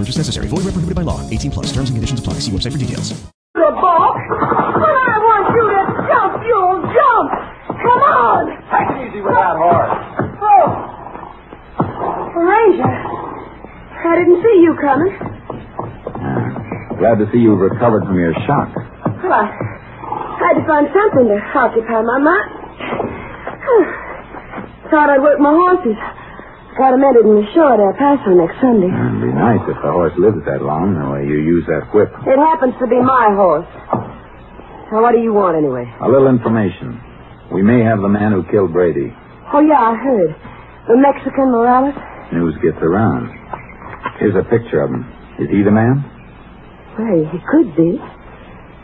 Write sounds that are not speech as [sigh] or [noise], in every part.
No purchase necessary. Void where prohibited by law. 18 plus. Terms and conditions apply. See website for details. Good ball. When I want you to jump, you'll jump. Come on. Take it easy with that horse. Oh. Ranger, I didn't see you coming. Uh, glad to see you've recovered from your shock. Well, I had to find something to occupy my mind. [sighs] Thought I'd work my horses. Got 'em entered in the show at El Paso next Sunday. It'd be nice if the horse lives that long, the way you use that whip. It happens to be my horse. Now, what do you want anyway? A little information. We may have the man who killed Brady. Oh, yeah, I heard. The Mexican Morales? News gets around. Here's a picture of him. Is he the man? Well, he could be.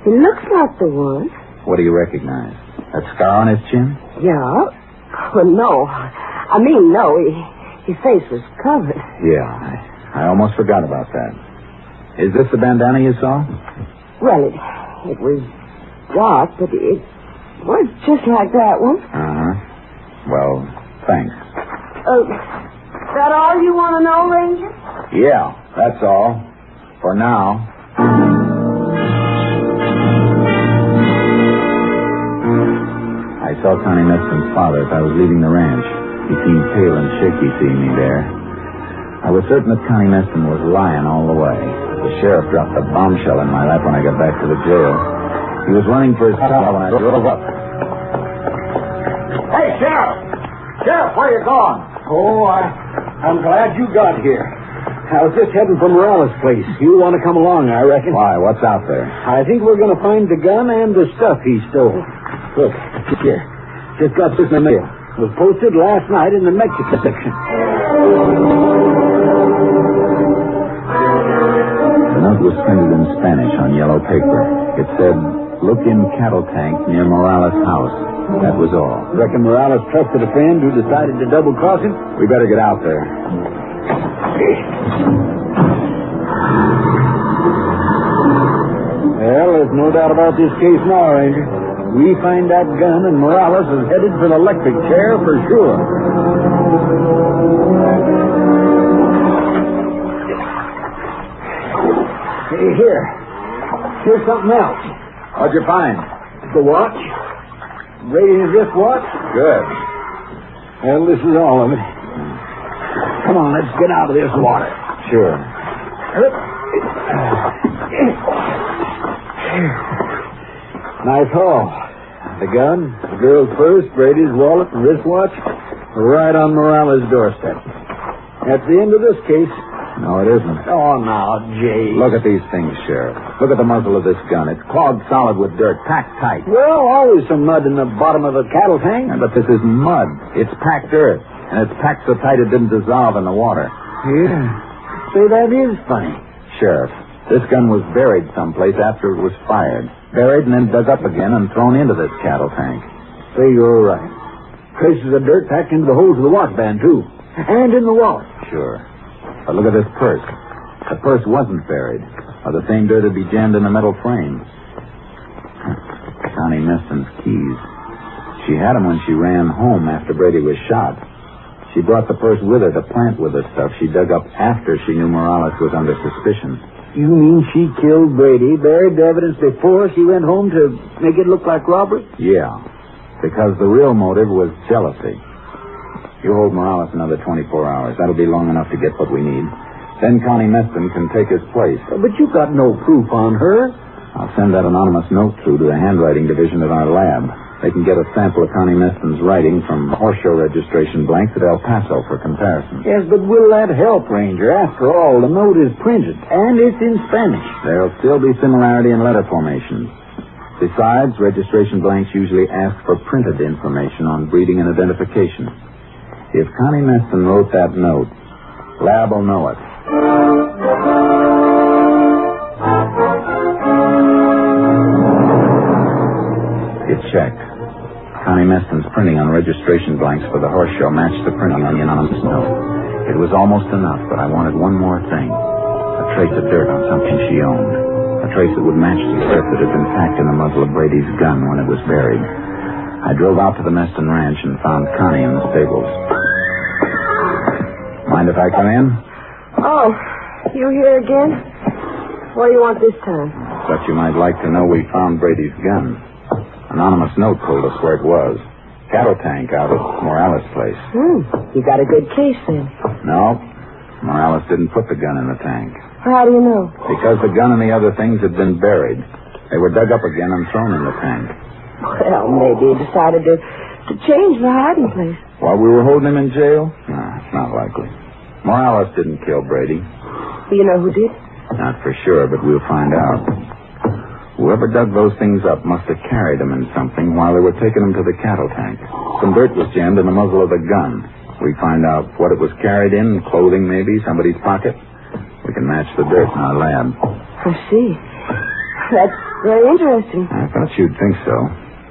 He looks like the one. What do you recognize? That scar on his chin? Yeah. Well, [laughs] no. I mean, no. He, his face was covered. Yeah, I, I almost forgot about that. Is this the bandana you saw? Well, it, it was dark, but it was just like that one. Uh huh. Well, thanks. Uh, that all you want to know, Ranger? Yeah, that's all. For now. I saw Connie Meston's father as I was leaving the ranch. He seemed pale and shaky seeing me there. I was certain that Connie Meston was lying all the way. The sheriff dropped a bombshell in my lap when I got back to the jail. He was running for his car when I drove up. Hey, Sheriff! Sheriff, where you going? Oh, I, I'm glad you got here. I was just heading for Morales' place. You want to come along, I reckon. Why? What's out there? I think we're going to find the gun and the stuff he stole. Look, here. Just got this in the mail. Was posted last night in the Mexico section. The note was printed in Spanish on yellow paper. It said, look in cattle tank near Morales' house. That was all. Reckon Morales trusted a friend who decided to double cross him? We better get out there. Well, there's no doubt about this case now, Ranger. We find that gun and Morales is headed for the electric chair for sure. Hey, here. Here's something else. What'd you find? The watch. Brady's wristwatch. Good. Well, this is all of it. Come on, let's get out of this water. Sure. Nice haul. The gun, the girl's purse, Brady's wallet, and wristwatch, right on Morales' doorstep. That's the end of this case. No, it isn't. Oh, now, Jay. Look at these things, Sheriff. Look at the muzzle of this gun. It's clogged solid with dirt, packed tight. Well, always some mud in the bottom of a cattle tank. But this is mud. It's packed earth. And it's packed so tight it didn't dissolve in the water. Yeah. Say, that is funny. Sheriff, this gun was buried someplace after it was fired. Buried and then dug up again and thrown into this cattle tank. Say, you're right. Traces of dirt packed into the holes of the watch band, too. And in the wallet. Sure. But look at this purse. The purse wasn't buried, or the same dirt would be jammed in the metal frame. [laughs] Connie Meston's keys. She had them when she ran home after Brady was shot. She brought the purse with her to plant with the stuff she dug up after she knew Morales was under suspicion. You mean she killed Brady, buried the evidence before she went home to make it look like robbery? Yeah, because the real motive was jealousy. You hold Morales another 24 hours. That'll be long enough to get what we need. Then Connie Meston can take his place. But you've got no proof on her. I'll send that anonymous note through to the handwriting division at our lab. They can get a sample of Connie Meston's writing from horse show registration blanks at El Paso for comparison. Yes, but will that help, Ranger? After all, the note is printed, and it's in Spanish. There'll still be similarity in letter formations. Besides, registration blanks usually ask for printed information on breeding and identification. If Connie Meston wrote that note, Lab will know it. a check. Connie Meston's printing on registration blanks for the horse show matched the printing on the anonymous note. It was almost enough, but I wanted one more thing. A trace of dirt on something she owned. A trace that would match the dirt that had been packed in the muzzle of Brady's gun when it was buried. I drove out to the Meston ranch and found Connie in the stables. Mind if I come in? Oh, you here again? What do you want this time? Thought you might like to know we found Brady's gun. Anonymous note told us where it was. Cattle tank out at Morales' place. Hmm, you got a good case then. No, Morales didn't put the gun in the tank. How do you know? Because the gun and the other things had been buried. They were dug up again and thrown in the tank. Well, maybe he decided to, to change the hiding place. While we were holding him in jail? No, it's not likely. Morales didn't kill Brady. Do you know who did? Not for sure, but we'll find out. Whoever dug those things up must have carried them in something while they were taking them to the cattle tank. Some dirt was jammed in the muzzle of the gun. We find out what it was carried in, clothing maybe, somebody's pocket. We can match the dirt in our lab. I see. That's very interesting. I thought you'd think so.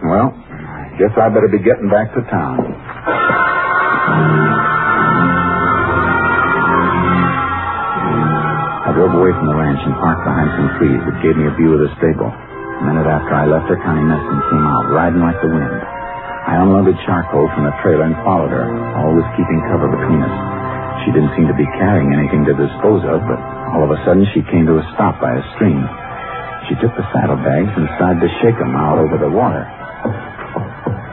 Well, I guess I better be getting back to town. Away from the ranch and parked behind some trees that gave me a view of the stable. A minute after I left her, Connie Meston came out, riding like the wind. I unloaded charcoal from the trailer and followed her, always keeping cover between us. She didn't seem to be carrying anything to dispose of, but all of a sudden she came to a stop by a stream. She took the saddlebags and started to shake them out over the water.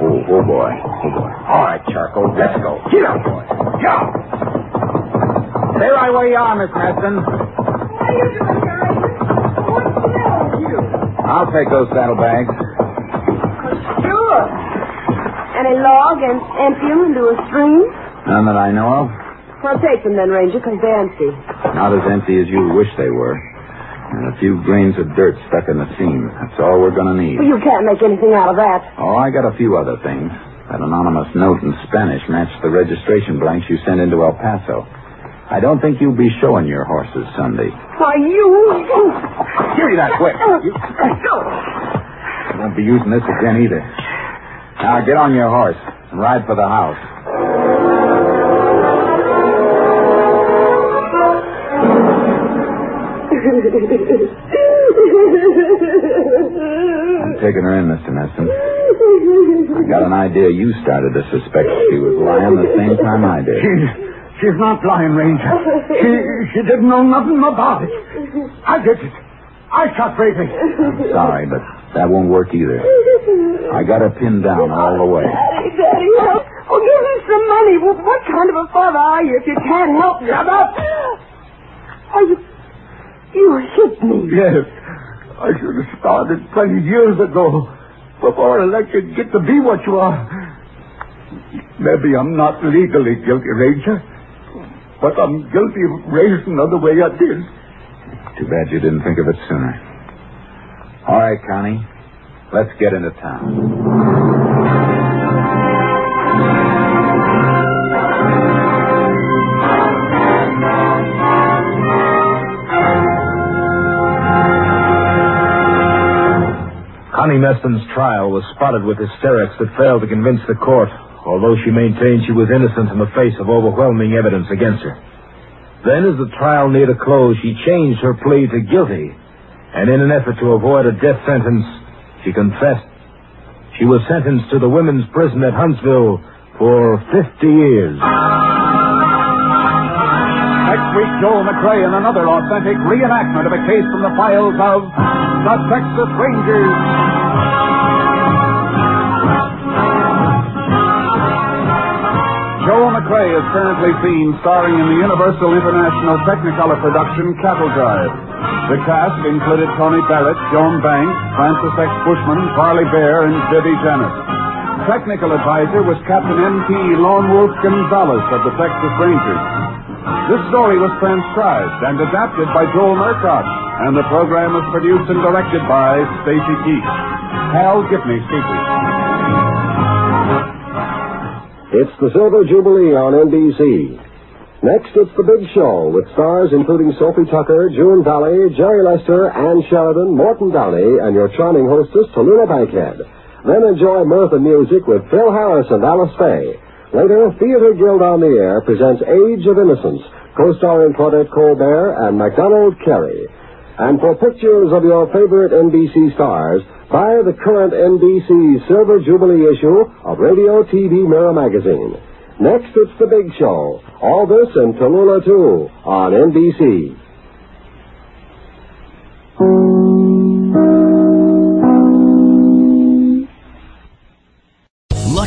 Oh, oh boy. Oh boy. All right, Charcoal, let's go. Get up, boy. Go! Stay right where you are, Miss Meston. What are you doing, guys? What's the matter with you? I'll take those saddlebags. Sure. Any log and empty them into a stream? None that I know of. Well, take them then, Ranger, because they're empty. Not as empty as you wish they were. And a few grains of dirt stuck in the seam. That's all we're going to need. Well, you can't make anything out of that. Oh, I got a few other things. That anonymous note in Spanish matched the registration blanks you sent into El Paso. I don't think you'll be showing your horses Sunday. Why, you... Give me that quick. Oh, you... I won't be using this again either. Now get on your horse and ride for the house. I'm taking her in, Mr. Meston. I got an idea you started to suspect she was lying the same time I did. [laughs] She's, she's not lying, Ranger. [laughs] She, she didn't know nothing about it. I did it. I shot Brady. I'm sorry, but that won't work either. I got her pinned down all the way. Daddy, Daddy, help. Oh, give me some money. Well, what kind of a father are you if you can't help me? Shut up! Oh, you... You hit me. Yes. I should have started 20 years ago before I let you get to be what you are. Maybe I'm not legally guilty, Ranger, but I'm guilty of raising her the way I did. Too bad you didn't think of it sooner. All right, Connie. Let's get into town. Connie Meston's trial was spotted with hysterics that failed to convince the court, although she maintained she was innocent in the face of overwhelming evidence against her. Then, as the trial neared a close, she changed her plea to guilty, and in an effort to avoid a death sentence, she confessed. She was sentenced to the women's prison at Huntsville for 50 years. Next week, Joel McCrea in another authentic reenactment of a case from the files of the Texas Rangers. Is currently seen starring in the Universal International Technicolor production Cattle Drive. The cast included Tony Barrett, Joan Banks, Francis X. Bushman, Parley Baer, and Vivi Janis. Technical advisor was Captain M.P. Lone Wolf Gonzaullas of the Texas Rangers. This story was transcribed and adapted by Joel Murcott, and the program was produced and directed by Stacy Keach. Hal Gibney speaking. It's the Silver Jubilee on NBC. Next, it's The Big Show with stars including Sophie Tucker, June Valli, Jerry Lester, Ann Sheridan, Morton Downey, and your charming hostess, Tallulah Bankhead. Then enjoy mirth and music with Phil Harris and Alice Faye. Later, Theater Guild on the Air presents Age of Innocence, co-starring Claudette Colbert and MacDonald Carey. And for pictures of your favorite NBC stars, buy the current NBC Silver Jubilee issue of Radio TV Mirror magazine. Next, it's The Big Show. All this and Tallulah 2 on NBC.